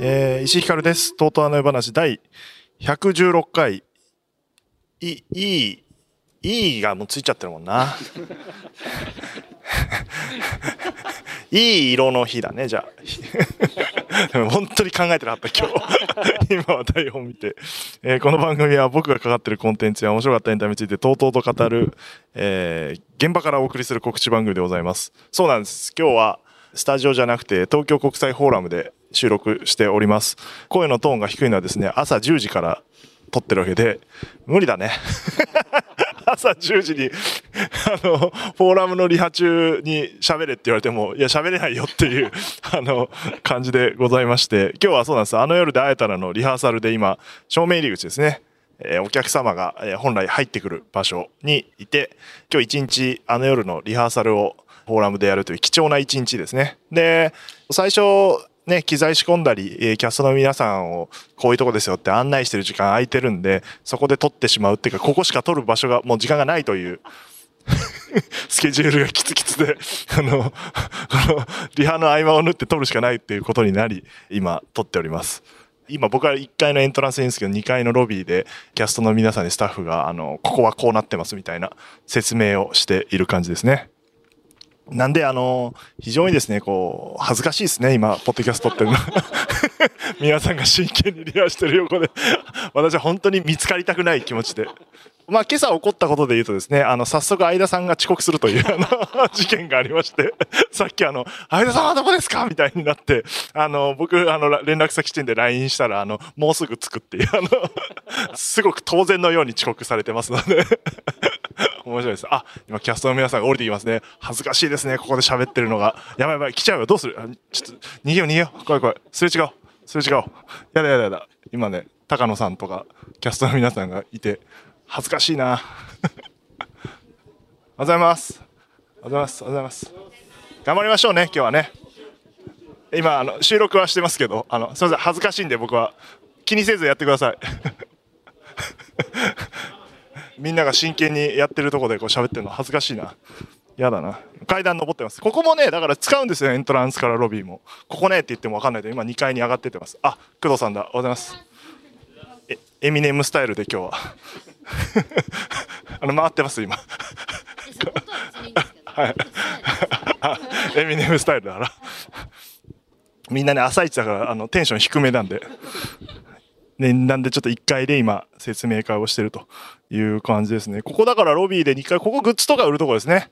えー、石井ひかるです。とうとうあの世話第116回。い、いい、いいがもうついちゃってるもんな。いい色の日だね、じゃあ。本当に考えてなかった、今日。今は台本見て。えーこの番組は僕がかかってるコンテンツや面白かったエンタメについてとうとうと語る、えー現場からお送りする告知番組でございます。そうなんです。今日はスタジオじゃなくて東京国際フォーラムで収録しております。声のトーンが低いのはですね、朝10時から撮ってるわけで、無理だね。朝10時に、あの、フォーラムのリハ中に喋れって言われても、いや、喋れないよっていう、あの、感じでございまして、今日はそうなんです。あの夜で会えたらのリハーサルで今、正面入り口ですね。えーお客様が、えー本来入ってくる場所にいて、今日一日あの夜のリハーサルをフォーラムでやるという貴重な一日ですね。で、最初、ね、機材仕込んだり、えーキャストの皆さんをこういうとこですよって案内してる時間空いてるんで、そこで撮ってしまうっていうか、ここしか撮る場所がもう時間がないという、スケジュールがキツキツで、あの、この、リハの合間を縫って撮るしかないっていうことになり、今、撮っております。今僕は1階のエントランスにいんですけど2階のロビーでキャストの皆さんにスタッフがあのここはこうなってますみたいな説明をしている感じですね。なんであの非常にですねこう恥ずかしいですね今ポッドキャスト撮ってるの皆さんが真剣にリハしてる横で私は本当に見つかりたくない気持ちでまあ今朝起こったことで言うとですねあの早速相田さんが遅刻するというあの 事件がありまして さっきあの相田さんはどこですか？みたいになってあの僕あの連絡先地点で LINE したらあのもうすぐ着くっていうあの すごく当然のように遅刻されてますので面白いです。あ、今キャストの皆さんが降りてきますね。恥ずかしいですね。ここで喋ってるのが。やばいやばい、来ちゃうよ。どうする？ちょっと、逃げよう逃げよう。怖い怖い。すれ違う。すれ違う。やだやだやだ。今ね、高野さんとか、キャストの皆さんがいて、恥ずかしいな。おはようございます。おはようございます。おはようございます。頑張りましょうね、今日はね。今、あの、収録はしてますけど、あの、すみません、恥ずかしいんで僕は気にせずやってください。みんなが真剣にやってるとこでこう喋ってるの恥ずかしいな。やだな。階段登ってます。ここもね、だから使うんですよ、エントランスからロビーも。ここねって言っても分かんないで、今2階に上がっててます。あ、工藤さんだ。おはようございます。え、エミネムスタイルで今日は。あの、回ってます、今。はい。あエミネムスタイルだから。みんなね、朝一だから、あの、テンション低めなんで。ね、なんでちょっと1階で今説明会をしてるという感じですね。ここだからロビーで2階、ここグッズとか売るとこですね。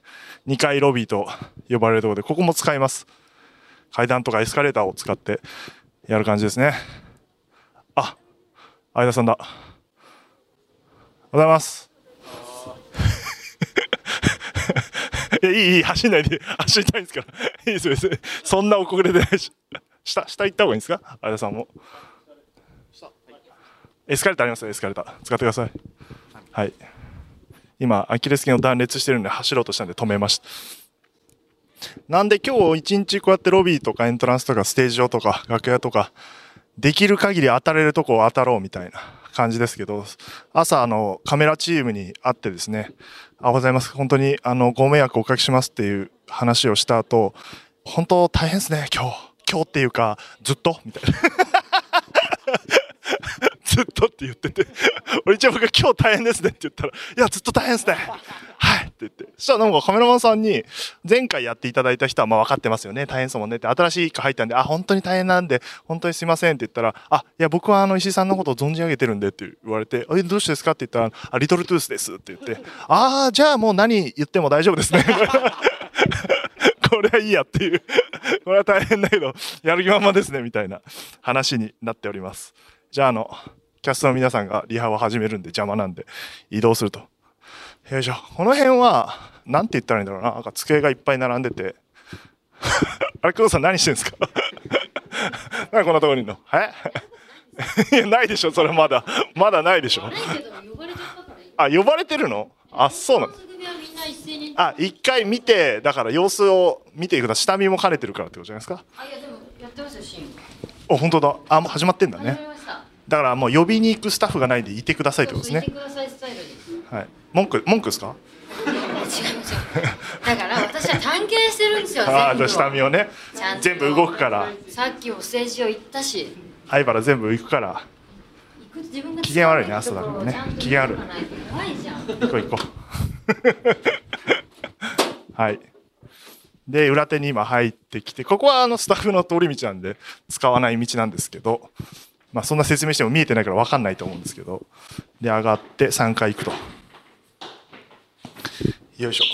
2階ロビーと呼ばれるところで、ここも使います。階段とかエスカレーターを使ってやる感じですね。あ、相田さんだ。おはようございます。い、いい、いい、走んないで、走りたいんですから。いいです、別にそんな遅れてないし。下、下行った方がいいんですか？相田さんも。エスカレーターありますよ、エスカレーター。使ってください。はい。今、アキレス腱を断裂してるんで走ろうとしたんで止めました。なんで今日一日こうやってロビーとかエントランスとかステージ上とか楽屋とか、できる限り当たれるとこを当たろうみたいな感じですけど、朝あのカメラチームに会ってですね、あ、おはようございます。本当にあのご迷惑をおかけしますっていう話をした後、本当大変ですね、今日。今日っていうか、ずっとみたいな。ずっとって言ってて、俺一応僕が今日大変ですねって言ったら、いや、ずっと大変ですね。はいって言って。そしたらなんかカメラマンさんに、前回やっていただいた人はまあ分かってますよね。大変そうもんねって。新しい子入ったんで、あ、本当に大変なんで、本当にすいませんって言ったら、あ、いや、僕はあの石井さんのことを存じ上げてるんでって言われて、え、どうしてですか？って言ったら、あ、リトルトゥースですって言って、ああ、じゃあもう何言っても大丈夫ですね。これはいいやっていう。これは大変だけど、やる気満々ですね、みたいな話になっております。じゃあ、あの、キャストの皆さんがリハを始めるんで邪魔なんで移動すると。よいしょ。この辺は、なんて言ったらいいんだろうな。なんか机がいっぱい並んでて。あれ、工藤さん何してんですか？なんかこんなところにいるの？え？いや、ないでしょ、それまだ。まだないでしょ。あ、呼ばれてるの？あ、そうなのあ、一回見て、だから様子を見ていくだ下見も兼ねてるからってことじゃないですか？あいやでもやってますよシーンあ、本当だ。あ、もう始まってんだねだからもう呼びに行くスタッフがないんでいてくださいってことですね。はい。文句文句ですか？違う違うだから私は探検してるんですよ ああ下見をね。全部動くから。さっきもステージを行ったし。灰原全部行くから。行く自分が機嫌悪いね朝だからね。機嫌悪い。怖いじゃん行こう行こう。はい。で裏手に今入ってきてここはあのスタッフの通り道なんで使わない道なんですけどまあそんな説明しても見えてないから分かんないと思うんですけど。で上がって3階行くと。よいしょ。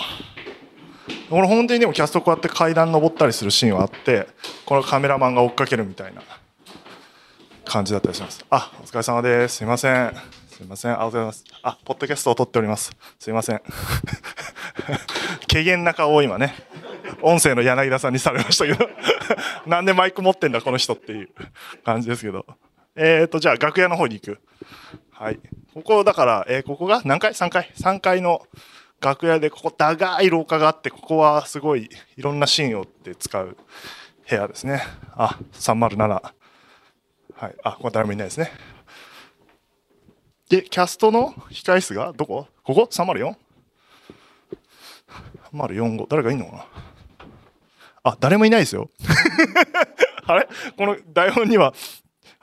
これ本当にでもキャストこうやって階段登ったりするシーンはあってこのカメラマンが追っかけるみたいな感じだったりします。あお疲れ様です。すいません。すいません。ありがとうございます。あポッドキャストを撮っております。すいません。軽減な顔を今ね音声の柳田さんにされましたけど。なんでマイク持ってんだこの人っていう感じですけど。えーとじゃあ楽屋の方に行く。はい。ここだから、えーここが？何階 ?3 階 ?3 階の楽屋でここ長い廊下があってここはすごいいろんなシーンをって使う部屋ですね。あ307はい。あここ誰もいないですね。でキャストの控室がどこ？ここ？304?3045 誰かいんのかな？あ誰もいないですよ。あれ？この台本には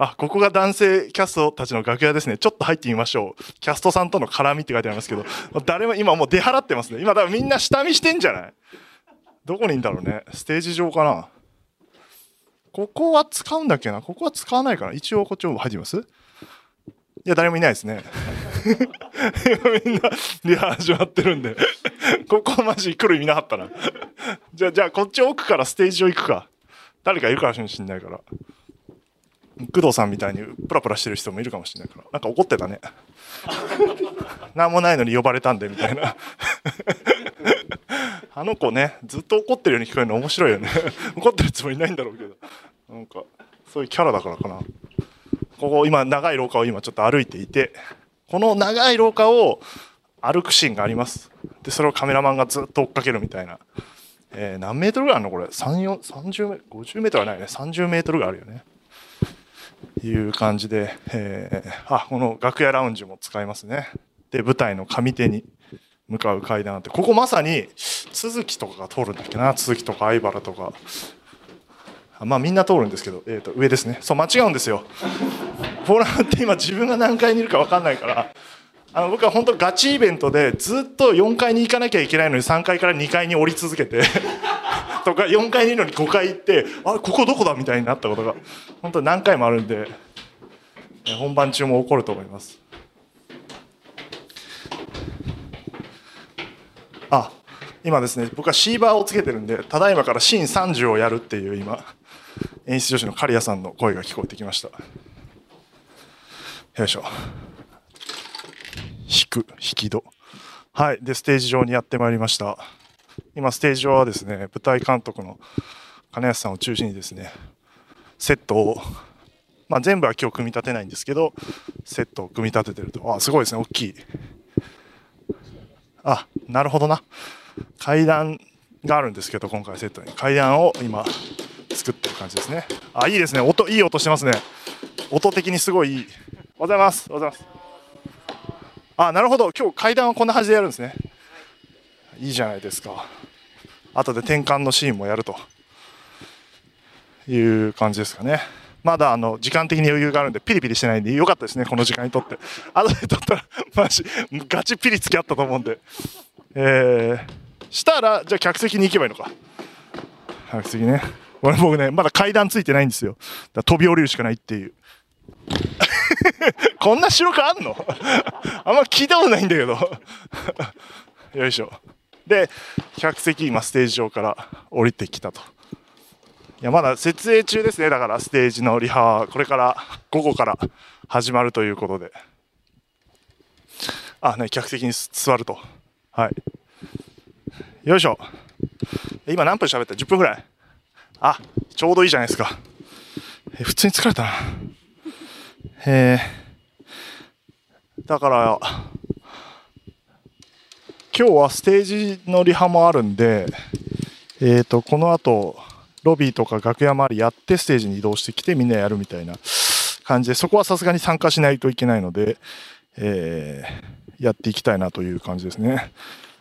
あここが男性キャストたちの楽屋ですね。ちょっと入ってみましょう。キャストさんとの絡みって書いてありますけど。誰も今もう出払ってますね。今多分みんな下見してんじゃない？どこにいんだろうね。ステージ上かな？ここは使うんだっけな？ここは使わないかな？一応こっちも入ってみます？いや誰もいないですね。みんなリハ始まってるんで。ここマジ来る意味なかったな。じゃあじゃあこっち奥からステージ上行くか。誰かいるかもしんないから。工藤さんみたいにプラプラしてる人もいるかもしれないから。なんか怒ってたね。何もないのに呼ばれたんでみたいな。あの子ねずっと怒ってるように聞こえるの面白いよね。怒ってるつもりないんだろうけど。なんかそういうキャラだからかな。ここ今長い廊下を今ちょっと歩いていてこの長い廊下を歩くシーンがあります。でそれをカメラマンがずっと追っかけるみたいな、えー何メートルぐらいあるのこれ？34 30メ50メートルはないね。30メートルがあるよねいう感じで、えーあこの楽屋ラウンジも使いますね。で舞台の上手に向かう階段ってここまさに都築とかが通るんだっけな。都築とか相原とか。まあみんな通るんですけど、えー、と上ですね。そう間違うんですよ。フォーラムって今自分が何階にいるか分かんないからあの僕は本当ガチイベントでずっと4階に行かなきゃいけないのに3階から2階に降り続けて とか4階にいるのに5階行ってあここどこだみたいになったことが本当何回もあるんで本番中も起こると思います。あ今ですね僕はシーバーをつけてるんでただいまからシーン30をやるっていう今演出女子の刈谷さんの声が聞こえてきました。よいしょ。引く引き戸。はい。でステージ上にやってまいりました。今ステージ上はですね舞台監督の金安さんを中心にですねセットを、まあ、全部は今日組み立てないんですけどセットを組み立ててると。あすごいですね。大きい。あなるほどな。階段があるんですけど今回セットに。階段を今作ってる感じですね。あいいですね。音いい音してますね。音的にすごいいい。おはようございます。おはようございます。あなるほど。今日階段はこんな感じでやるんですね。いいじゃないですか。後で転換のシーンもやると。いう感じですかね。まだあの時間的に余裕があるんでピリピリしてないんでよかったですねこの時間にとって。後で撮ったらマジガチピリつきあったと思うんで。えー、したらじゃあ客席に行けばいいのか。客席ね。俺僕ねまだ階段ついてないんですよ。だ飛び降りるしかないっていう。こんな白くあんの？あんま聞いたことないんだけど。よいしょ。で客席今ステージ上から降りてきたと。いやまだ設営中ですね。だからステージのリハはこれから午後から始まるということで。あね客席に座ると。はい。よいしょ。今何分喋った？10分ぐらい。あちょうどいいじゃないですか。え普通に疲れたな。えー、だから今日はステージのリハもあるんで、えー、とこの後ロビーとか楽屋周りやってステージに移動してきてみんなやるみたいな感じで、そこはさすがに参加しないといけないので、えー、やっていきたいなという感じですね。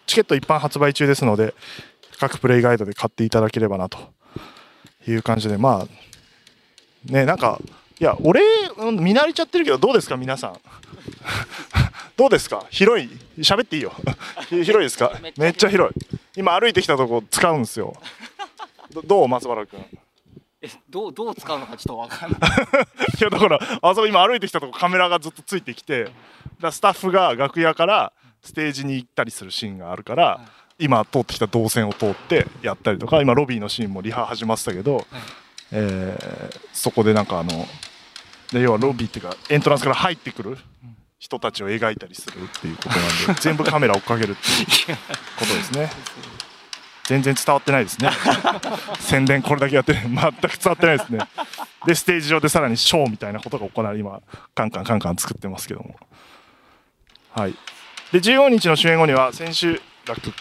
チケット一般発売中ですので、各プレイガイドで買っていただければなという感じで、まあ、ね、なんか、いや、俺、見慣れちゃってるけど、どうですか、皆さん。どうですか？広い？喋っていいよ。広いですか？めっちゃ広い。今歩いてきたとこ使うんですよ。どう？松原君。えどうどう使うのかちょっとわかんない。いやだからあそこ今歩いてきたとこカメラがずっとついてきてだスタッフが楽屋からステージに行ったりするシーンがあるから、はい、今通ってきた動線を通ってやったりとか今ロビーのシーンもリハ始まってたけど、はい、えー、そこでなんかあので要はロビーっていうかエントランスから入ってくる人たちを描いたりする。っていうことなんで 全部カメラ追っかけるっていうことですね。全然伝わってないですね。宣伝これだけやって全く伝わってないですね。でステージ上でさらにショーみたいなことが行われ今カンカンカンカン作ってますけども。はい。で15日の主演後には先週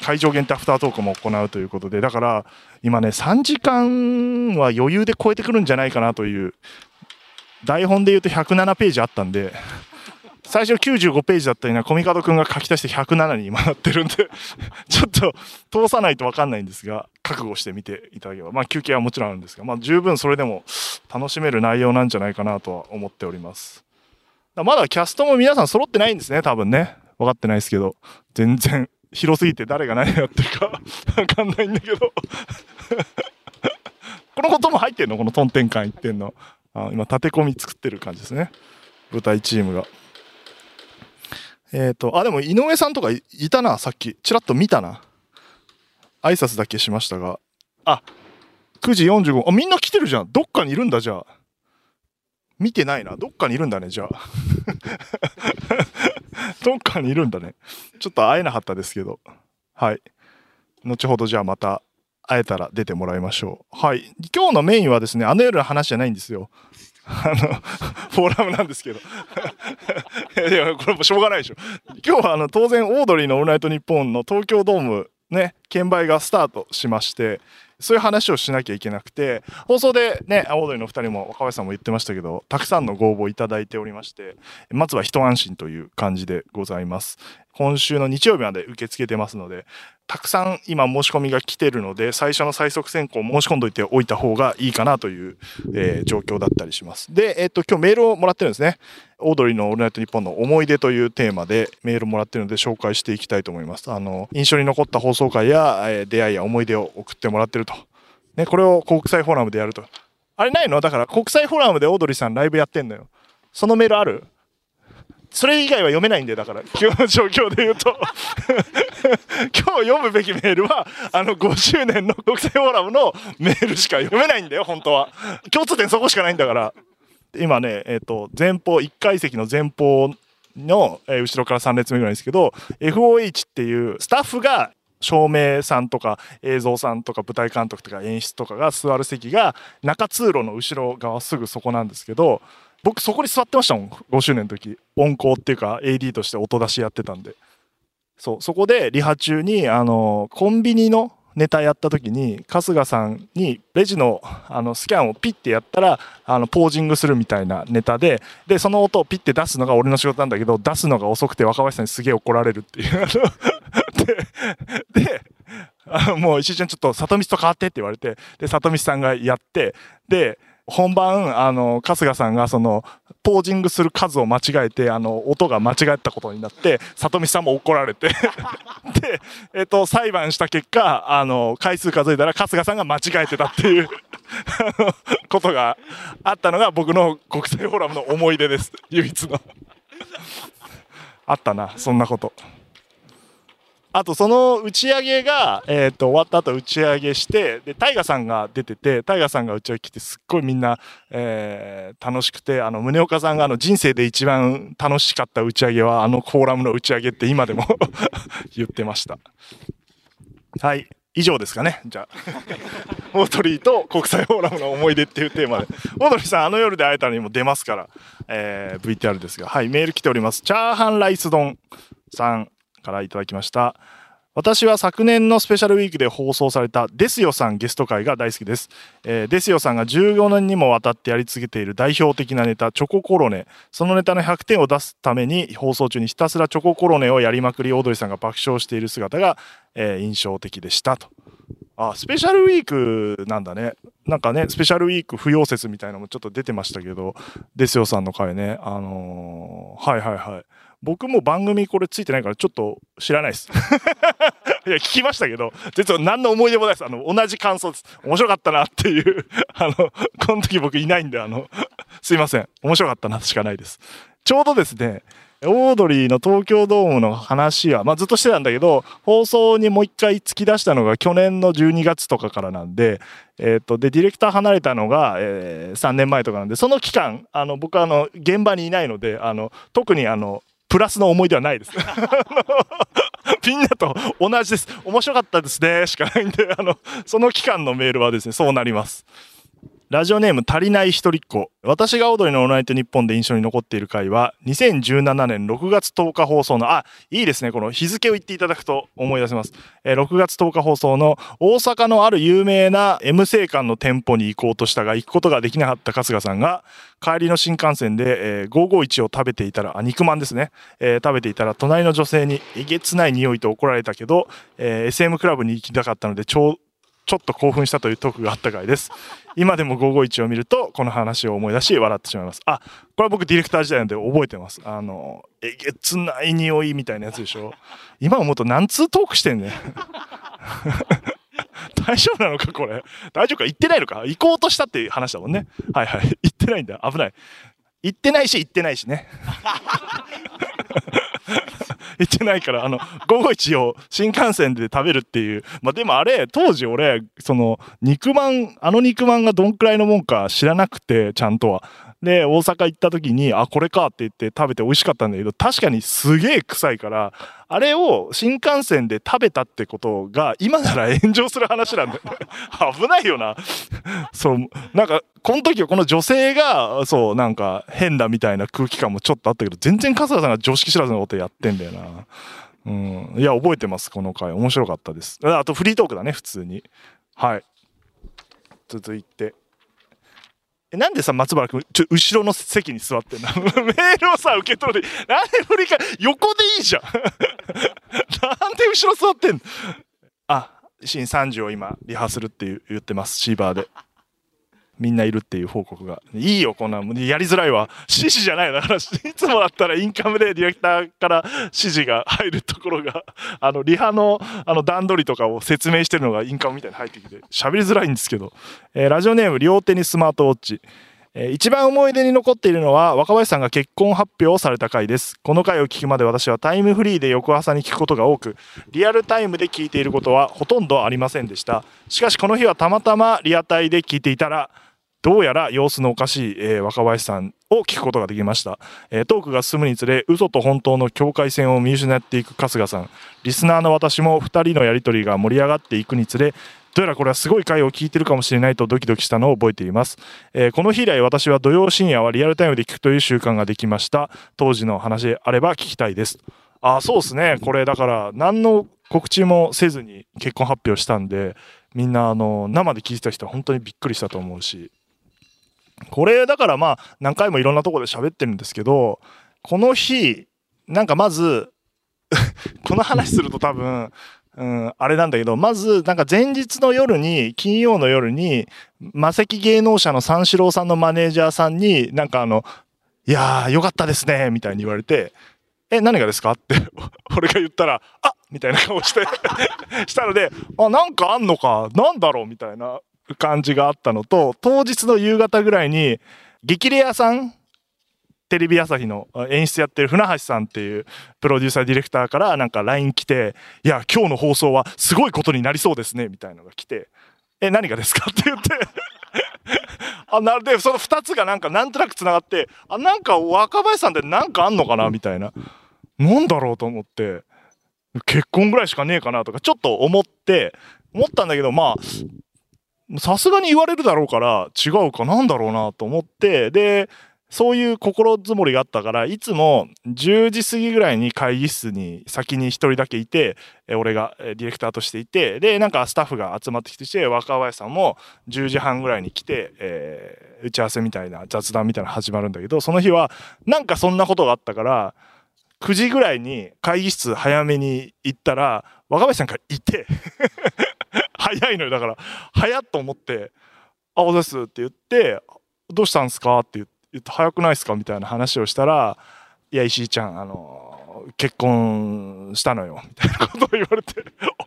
会場限定アフタートークも行うということでだから今ね3時間は余裕で超えてくるんじゃないかなという。台本で言うと107ページあったんで最初95ページだったりな、コミカドくんが書き足して107に今なってるんで ちょっと通さないとわかんないんですが、覚悟してみていただければ。まあ休憩はもちろんあるんですが、まあ十分それでも楽しめる内容なんじゃないかなとは思っております。まだキャストも皆さん揃ってないんですね、多分ね。分かってないですけど。全然広すぎて誰が何やってるか わかんないんだけど このことも入ってんの？このトンテン館行ってんの？あ今、立て込み作ってる感じですね。舞台チームが。えっ、ー、と、あ、でも井上さんとかいたな、さっき。ちらっと見たな。挨拶だけしましたが。あ、9時45分。あ、みんな来てるじゃん。どっかにいるんだ、じゃあ。見てないな。どっかにいるんだね、じゃあ。どっかにいるんだね。ちょっと会えなかったですけど。はい。後ほどじゃあまた会えたら出てもらいましょう。はい。今日のメインはですね、あの夜の話じゃないんですよ。あの、フォーラムなんですけど。いや、これもしょうがないでしょ。今日はあの、当然、オードリーのオールナイトニッポンの東京ドームね、券売がスタートしまして、そういう話をしなきゃいけなくて、放送でね、オードリーの2人も若林さんも言ってましたけど、たくさんのご応募いただいておりまして、まずは一安心という感じでございます。今週の日曜日まで受け付けてますので、たくさん今申し込みが来てるので、最初の最速選考申し込んどいておいた方がいいかなという、えー、状況だったりします。で、えっ、と、今日メールをもらってるんですね。オードリーのオールナイトニッポンの思い出というテーマでメールもらってるので紹介していきたいと思います。あの、印象に残った放送回や、え、出会いや思い出を送ってもらってると。ね、これを国際フォーラムでやると。あれないの？だから国際フォーラムでオードリーさんライブやってんのよ。そのメールある？それ以外は読めないんでだから。今日の状況で言うと。今日読むべきメールはあの5周年の国際フォーラムのメールしか読めないんだよ本当は。共通点そこしかないんだから。今ねえっ、ー、と前方1階席の前方の、えー、後ろから3列目ぐらいですけど FOH っていうスタッフが照明さんとか映像さんとか舞台監督とか演出とかが座る席が中通路の後ろ側すぐそこなんですけど僕そこに座ってましたもん。5周年の時。音響っていうか AD として音出しやってたんで。そう。そこでリハ中にあのコンビニのネタやった時に春日さんにレジのあのスキャンをピッてやったらあのポージングするみたいなネタででその音をピッて出すのが俺の仕事なんだけど出すのが遅くて若林さんにすげえ怒られるっていう。でであもう石井ちゃんちょっと里見と変わってって言われてで里見さんがやってで本番、あの、春日さんがその、ポージングする数を間違えて、あの、音が間違ったことになって、里見さんも怒られて で、えっ、と、裁判した結果、あの、回数数えたら春日さんが間違えてたっていう ことがあったのが僕の国際フォーラムの思い出です。唯一のあったな、そんなこと。あとその打ち上げが、えー、と終わった後打ち上げしてでタイガさんが出ててタイガさんが打ち上げ来てすっごいみんな、えー、楽しくてあの宗岡さんがあの人生で一番楽しかった打ち上げはあのフォーラムの打ち上げって今でも 言ってました。はい。以上ですかね。じゃあ。オードリーと国際フォーラムの思い出っていうテーマで。オードリーさんあの夜で会えたのにも出ますから、えー、VTR ですが。はい。メール来ております。チャーハンライス丼さん。からいただきました。私は昨年のスペシャルウィークで放送されたですよさんゲスト会が大好きです。えー、ですよさんが15年にもわたってやり続けている代表的なネタ、チョココロネ。そのネタの100点を出すために放送中にひたすらチョココロネをやりまくり、オードリーさんが爆笑している姿が、えー印象的でしたと。あ、スペシャルウィークなんだね。なんかね、スペシャルウィーク不要説みたいなのもちょっと出てましたけど、ですよさんの回ね。あのーはいはいはい。僕も番組これついてないからちょっと知らないです。いや、聞きましたけど、実は何の思い出もないです。あの、同じ感想です。面白かったなっていう、あの、この時僕いないんで、あの、すいません。面白かったなしかないです。ちょうどですね、オードリーの東京ドームの話は、まあ、ずっとしてたんだけど、放送にもう一回突き出したのが去年の12月とかからなんで、えっ、と、で、ディレクター離れたのが、えー3年前とかなんで、その期間、あの、僕はあの、現場にいないので、あの、特にあの、プラスの思い出はないです。みんなと同じです。面白かったですね。しかないんで、あの、その期間のメールはですね、そうなります。ラジオネーム足りない一人っ子。私が踊りのオーナイトニッポンで印象に残っている回は、2017年6月10日放送の、あ、いいですね。この日付を言っていただくと思い出せます。えー6月10日放送の大阪のある有名な M 生館の店舗に行こうとしたが、行くことができなかった春日さんが、帰りの新幹線で、えー551を食べていたら、あ、肉まんですね。えー食べていたら、隣の女性にえげつない匂いと怒られたけど、えー SM クラブに行きたかったので、ちょうちょっと興奮したというトークがあった回です。今でも551を見ると、この話を思い出し、笑ってしまいます。あ、これは僕ディレクター時代なんで覚えてます。あの、えげつない匂いみたいなやつでしょ。今思うと何通トークしてんねん。大丈夫なのかこれ。大丈夫か行ってないのか行こうとしたっていう話だもんね。はいはい。行ってないんだ。危ない。行ってないし行ってないしね。行ってないから、あの、午後一を新幹線で食べるっていう。まあ、でもあれ、当時俺、その、肉まん、あの肉まんがどんくらいのもんか知らなくて、ちゃんとは。で、大阪行った時に、あ、これかって言って食べて美味しかったんだけど、確かにすげえ臭いから、あれを新幹線で食べたってことが、今なら炎上する話なんだよ。危ないよな。そう、なんか、この時はこの女性が、そう、なんか変だみたいな空気感もちょっとあったけど、全然春日さんが常識知らずのことやってんだよな。うん。いや、覚えてます、この回。面白かったです。あとフリートークだね、普通に。はい。続いて。え、なんでさ、松原君、ちょ、後ろの席に座ってんの？メールをさ、受け取る。で、なんで振り返横でいいじゃん。なんで後ろ座ってんの？あ、新30を今、リハーするっていう言ってます、シーバーで。みんないるっていう報告が。いいよ、こんなん。やりづらいわ。指示じゃないだから、いつもだったらインカムでディレクターから指示が入るところが、あの、リハの、あの、段取りとかを説明してるのがインカムみたいに入ってきて、喋りづらいんですけど。えーラジオネーム、両手にスマートウォッチ。えー一番思い出に残っているのは若林さんが結婚発表をされた回ですこの回を聞くまで私はタイムフリーで翌朝に聞くことが多くリアルタイムで聞いていることはほとんどありませんでしたしかしこの日はたまたまリアタイで聞いていたらどうやら様子のおかしい、えー若林さんを聞くことができました、えートークが進むにつれ嘘と本当の境界線を見失っていく春日さん。リスナーの私も2人のやり取りが盛り上がっていくにつれどうやらこれはすごい回を聞いてるかもしれないとドキドキしたのを覚えています、えーこの日以来私は土曜深夜はリアルタイムで聞くという習慣ができました。当時の話であれば聞きたいです。あそうですね。これだから何の告知もせずに結婚発表したんでみんなあの生で聞いてた人は本当にびっくりしたと思うし。これだからまあ何回もいろんなところで喋ってるんですけどこの日なんかまず この話すると多分うん、あれなんだけど、まず、なんか前日の夜に、金曜の夜に、魔石芸能者の三四郎さんのマネージャーさんに、なんかあの、いやー、よかったですね、みたいに言われて、え、何がですか？って、俺が言ったら、あみたいな顔して、したので、あ、なんかあんのか、なんだろう？みたいな感じがあったのと、当日の夕方ぐらいに、激レアさんテレビ朝日の演出やってる船橋さんっていうプロデューサーディレクターからなんか LINE 来て、いや、今日の放送はすごいことになりそうですね、みたいのが来て、え、何がですか？って言って、あ、なるで、その2つがなんかなんとなく繋がって、あ、なんか若林さんってなんかあんのかな？みたいな。なんだろうと思って、結婚ぐらいしかねえかな？とかちょっと思って、思ったんだけど、まあ、さすがに言われるだろうから違うかなんだろうなと思って、で、そういう心づもりがあったから、いつも10時過ぎぐらいに会議室に先に一人だけいて、俺がディレクターとしていて、で、なんかスタッフが集まってきてして、若林さんも10時半ぐらいに来て、えー打ち合わせみたいな雑談みたいな始まるんだけど、その日はなんかそんなことがあったから、9時ぐらいに会議室早めに行ったら、若林さんがいて、早いのよ。だから、早っと思って、あ、おですって言って、どうしたんですか？って言って、早くないですか？みたいな話をしたら、いや、石井ちゃん、あの、結婚したのよ。みたいなことを言われて、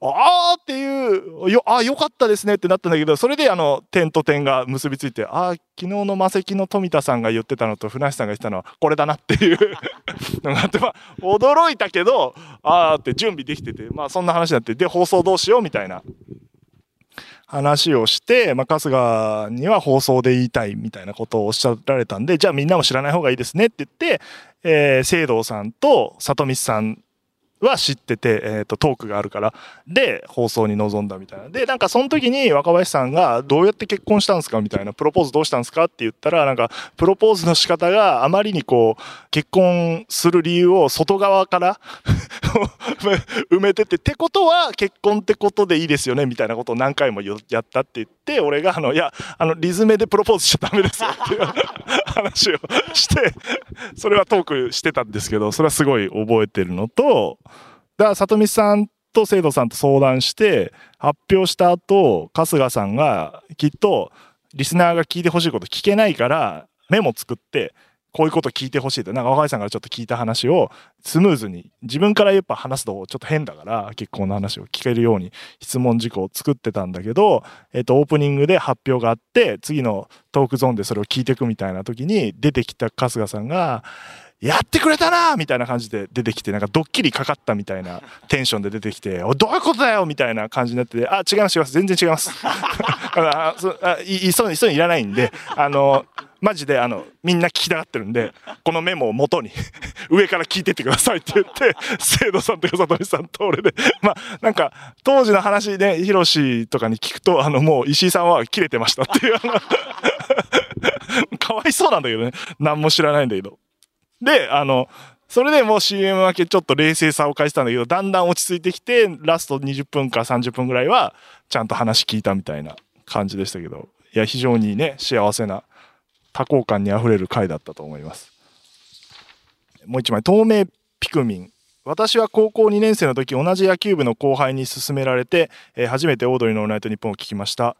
あーっていう、よ、あ、よかったですねってなったんだけど、それであの、点と点が結びついて、あー昨日の魔石の富田さんが言ってたのと船橋さんが言ってたのは、これだなっていう のがあって、まあ、驚いたけど、あーって準備できてて、まあ、そんな話になって、で、放送どうしようみたいな。話をして、まあ、春日には放送で言いたいみたいなことをおっしゃられたんで、じゃあみんなも知らない方がいいですねって言って、えー、聖堂さんと里見さんは知ってて、えー、とトークがあるからで放送に臨んだみたいな。でなんかその時に若林さんがどうやって結婚したんですか？みたいなプロポーズどうしたんですか？って言ったらなんかプロポーズの仕方があまりにこう結婚する理由を外側から 埋めててってことは結婚ってことでいいですよね？みたいなことを何回もやったって言って俺があのいやあのリズメでプロポーズしちゃダメですよ。っていう話をしてそれはトークしてたんですけどそれはすごい覚えてるのとだから里見さんと生徒さんと相談して発表した後春日さんがきっとリスナーが聞いてほしいこと聞けないからメモ作ってこういうこと聞いてほしいってなんか若林さんからちょっと聞いた話をスムーズに自分からやっぱ話すとちょっと変だから結婚の話を聞けるように質問事項を作ってたんだけど、えっとオープニングで発表があって次のトークゾーンでそれを聞いていくみたいな時に出てきた春日さんがやってくれたなみたいな感じで出てきてなんかドッキリかかったみたいな テンションで出てきて「おどういうことだよ!」みたいな感じになってて「あ違います違います全然違います」あそあいいそういうのいらないんであのマジであのみんな聞きたがってるんでこのメモを元に 上から聞いてってくださいって言って生徒さんとか里見さんと俺でまあなんか当時の話でヒロシとかに聞くとあのもう石井さんは切れてましたっていうかわいそうなんだけどね何も知らないんだけど。で、あの、それでもう CM 明けちょっと冷静さを返したんだけど、だんだん落ち着いてきて、ラスト20分か30分ぐらいは、ちゃんと話聞いたみたいな感じでしたけど、いや、非常にね、幸せな、多幸感にあふれる回だったと思います。もう一枚、透明ピクミン。私は高校2年生の時、同じ野球部の後輩に勧められて、え初めてオードリーのオーナイトニッポンを聞きました。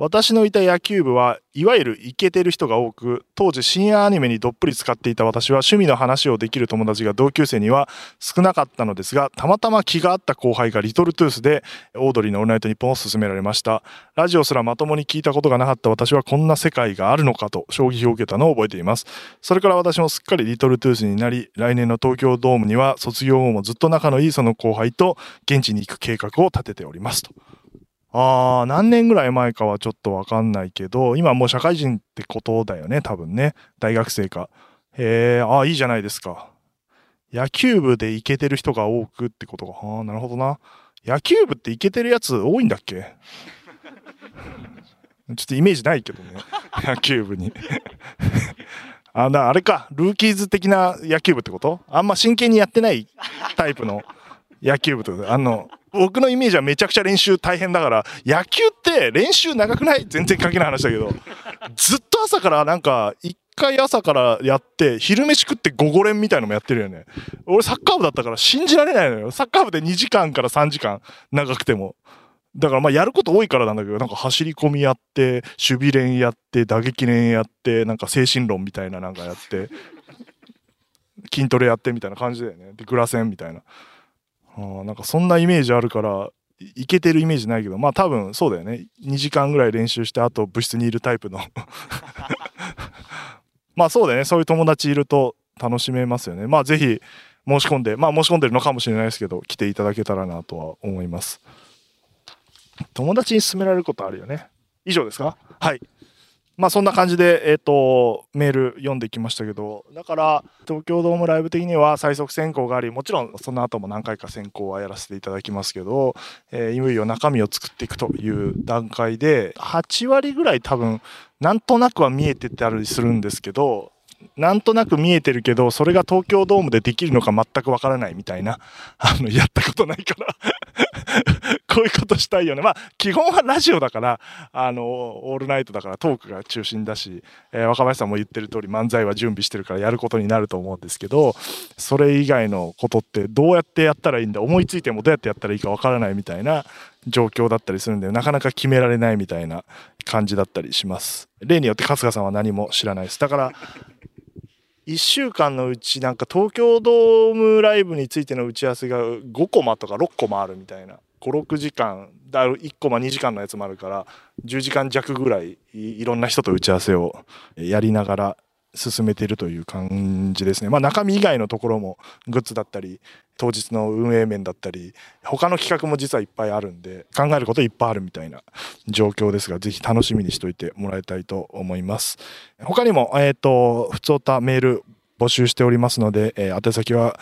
私のいた野球部はいわゆるイケてる人が多く当時深夜アニメにどっぷり使っていた私は趣味の話をできる友達が同級生には少なかったのですがたまたま気が合った後輩がリトルトゥースでオードリーの「オールナイトニッポン」を勧められました。ラジオすらまともに聞いたことがなかった私はこんな世界があるのかと衝撃を受けたのを覚えています。それから私もすっかりリトルトゥースになり来年の東京ドームには卒業後もずっと仲のいいその後輩と現地に行く計画を立てておりますと。ああ、何年ぐらい前かはちょっとわかんないけど、今もう社会人ってことだよね、多分ね。大学生か。へえ、ああ、いいじゃないですか。野球部でイケてる人が多くってことか。ああ、なるほどな。野球部ってイケてるやつ多いんだっけ？ちょっとイメージないけどね。野球部に。あ、なあれか。ルーキーズ的な野球部ってこと？あんま真剣にやってないタイプの野球部ってこと？あの、僕のイメージはめちゃくちゃ練習大変だから、野球って練習長くない？全然関係ない話だけど、ずっと朝からなんか、一回朝からやって、昼飯食って午後練みたいのもやってるよね。俺サッカー部だったから信じられないのよ。サッカー部で2時間から3時間長くても。だからまあやること多いからなんだけど、なんか走り込みやって、守備練やって、打撃練やって、なんか精神論みたいななんかやって、筋トレやってみたいな感じだよね。で、グラセンみたいな。あなんかそんなイメージあるからいけてるイメージないけどまあ多分そうだよね。2時間ぐらい練習してあと部室にいるタイプの。まあそうだよね。そういう友達いると楽しめますよね。まあぜひ申し込んでまあ申し込んでるのかもしれないですけど来ていただけたらなとは思います。友達に勧められることあるよね。以上ですか？はい。まあそんな感じで、えっ、と、メール読んできましたけど、だから、東京ドームライブ的には最速選考があり、もちろんその後も何回か選考はやらせていただきますけど、えーいよいよ中身を作っていくという段階で、8割ぐらい多分、なんとなくは見えてたりするんですけど、なんとなく見えてるけど、それが東京ドームでできるのか全くわからないみたいな、あの、やったことないから、こういうことしたいよね。まあ、基本はラジオだから、あの、オールナイトだからトークが中心だし、えー若林さんも言ってる通り漫才は準備してるからやることになると思うんですけど、それ以外のことってどうやってやったらいいんだ思いついてもどうやってやったらいいかわからないみたいな状況だったりするんで、なかなか決められないみたいな感じだったりします。例によって春日さんは何も知らないです。だから、1週間のうちなんか東京ドームライブについての打ち合わせが5コマとか6コマあるみたいな56時間だ1コマ2時間のやつもあるから10時間弱ぐらいいろんな人と打ち合わせをやりながら進めているという感じですね。まあ中身以外のところもグッズだったり当日の運営面だったり他の企画も実はいっぱいあるんで考えることいっぱいあるみたいな状況ですがぜひ楽しみにしておいてもらいたいと思います。他にも、えっ、と、普通おたメール募集しておりますので、えー宛先は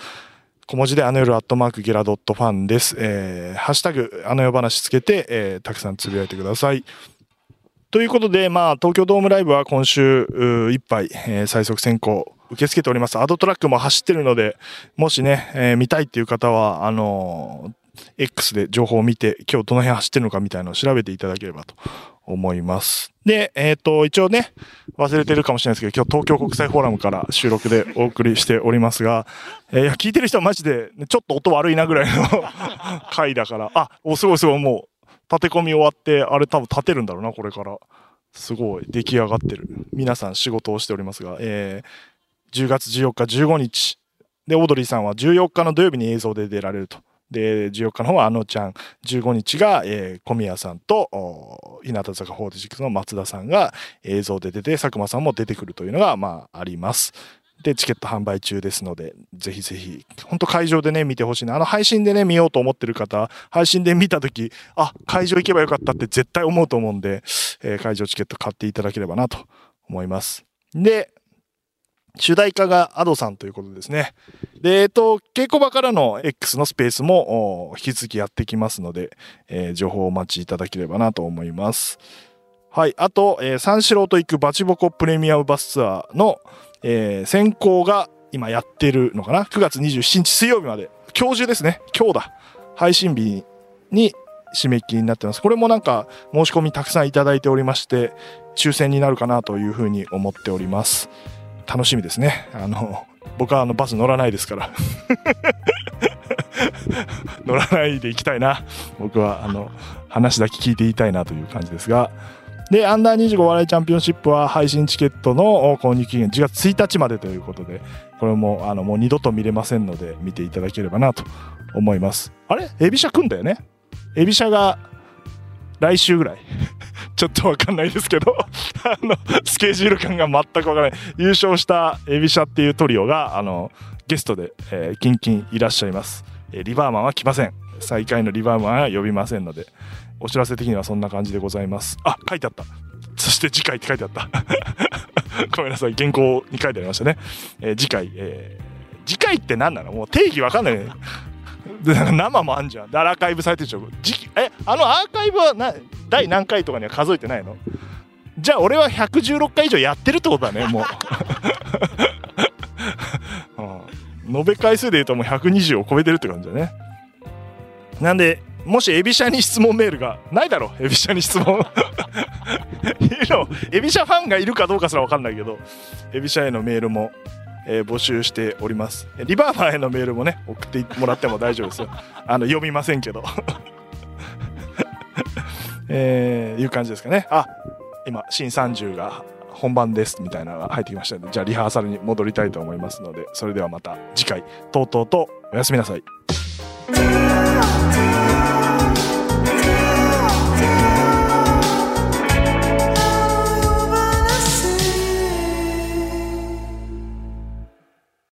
小文字であの夜アットマークゲラドットファンです。えーハッシュタグあの夜話つけて、えーたくさんつぶやいてください。ということで、まあ、東京ドームライブは今週いっぱい、えー最速選考受け付けております。アドトラックも走ってるので、もしね、えー見たいっていう方は、あのー X で情報を見て、今日どの辺走ってるのかみたいなのを調べていただければと思います。で、えっ、と、一応ね、忘れてるかもしれないですけど、今日東京国際フォーラムから収録でお送りしておりますが、えーいや聞いてる人はマジで、ちょっと音悪いなぐらいの 回だから、あ、お、すごいすごい、もう、立て込み終わって、あれ多分立てるんだろうな、これから。すごい、出来上がってる。皆さん仕事をしておりますが、えー10月14日、15日。で、オードリーさんは14日の土曜日に映像で出られると。で、14日の方はあのちゃん、15日が、えー小宮さんと、日向坂46の松田さんが映像で出て、佐久間さんも出てくるというのが、まあ、あります。で、チケット販売中ですので、ぜひぜひ、本当会場でね、見てほしいな。あの配信でね、見ようと思ってる方、配信で見たとき、あ、会場行けばよかったって絶対思うと思うんで、えー会場チケット買っていただければなと思います。で、主題歌が Ado さんということですね。で、えっと、稽古場からの X のスペースも引き続きやってきますので、えー情報をお待ちいただければなと思います。はい。あと、えー三四郎と行くバチボコプレミアムバスツアーの、えー選考が今やってるのかな ?9 月27日水曜日まで。今日中ですね。今日だ。配信日に締め切りになってます。これもなんか申し込みたくさんいただいておりまして、抽選になるかなというふうに思っております。楽しみですね。あの、僕はあのバス乗らないですから。乗らないで行きたいな。僕はあの、話だけ聞いていたいなという感じですが。で、アンダー25笑いチャンピオンシップは配信チケットの購入期限10月1日までということで、これもあのもう二度と見れませんので、見ていただければなと思います。あれ？エビシャ来んだよね？エビシャが来週ぐらいちょっとわかんないですけど、あの、スケジュール感が全くわからない。優勝したエビシャっていうトリオが、あの、ゲストで、えーキンキンいらっしゃいます。えーリバーマンは来ません。最下位のリバーマンは呼びませんので、お知らせ的にはそんな感じでございます。あ、書いてあった。そして次回って書いてあった。ごめんなさい。原稿に書いてありましたね。えー次回、えー次回って何なの？もう定義わかんないね。生もあんじゃん。アーカイブされてるでしょ。え、あのアーカイブはな第何回とかには数えてないの？じゃあ俺は116回以上やってるってことだね、もう。うん、延べ回数で言うともう120を超えてるって感じだね。なんで、もしエビシャに質問メールがないだろエビシャに質問。エビシャファンがいるかどうかすら分かんないけど。エビシャへのメールも、えー募集しております。リバーバーへのメールもね送ってもらっても大丈夫ですよ。あの読みませんけどえー、いう感じですかね。あ、今、新30が本番ですみたいなのが入ってきましたので、じゃあリハーサルに戻りたいと思いますので、それではまた次回、とうとうとおやすみなさい。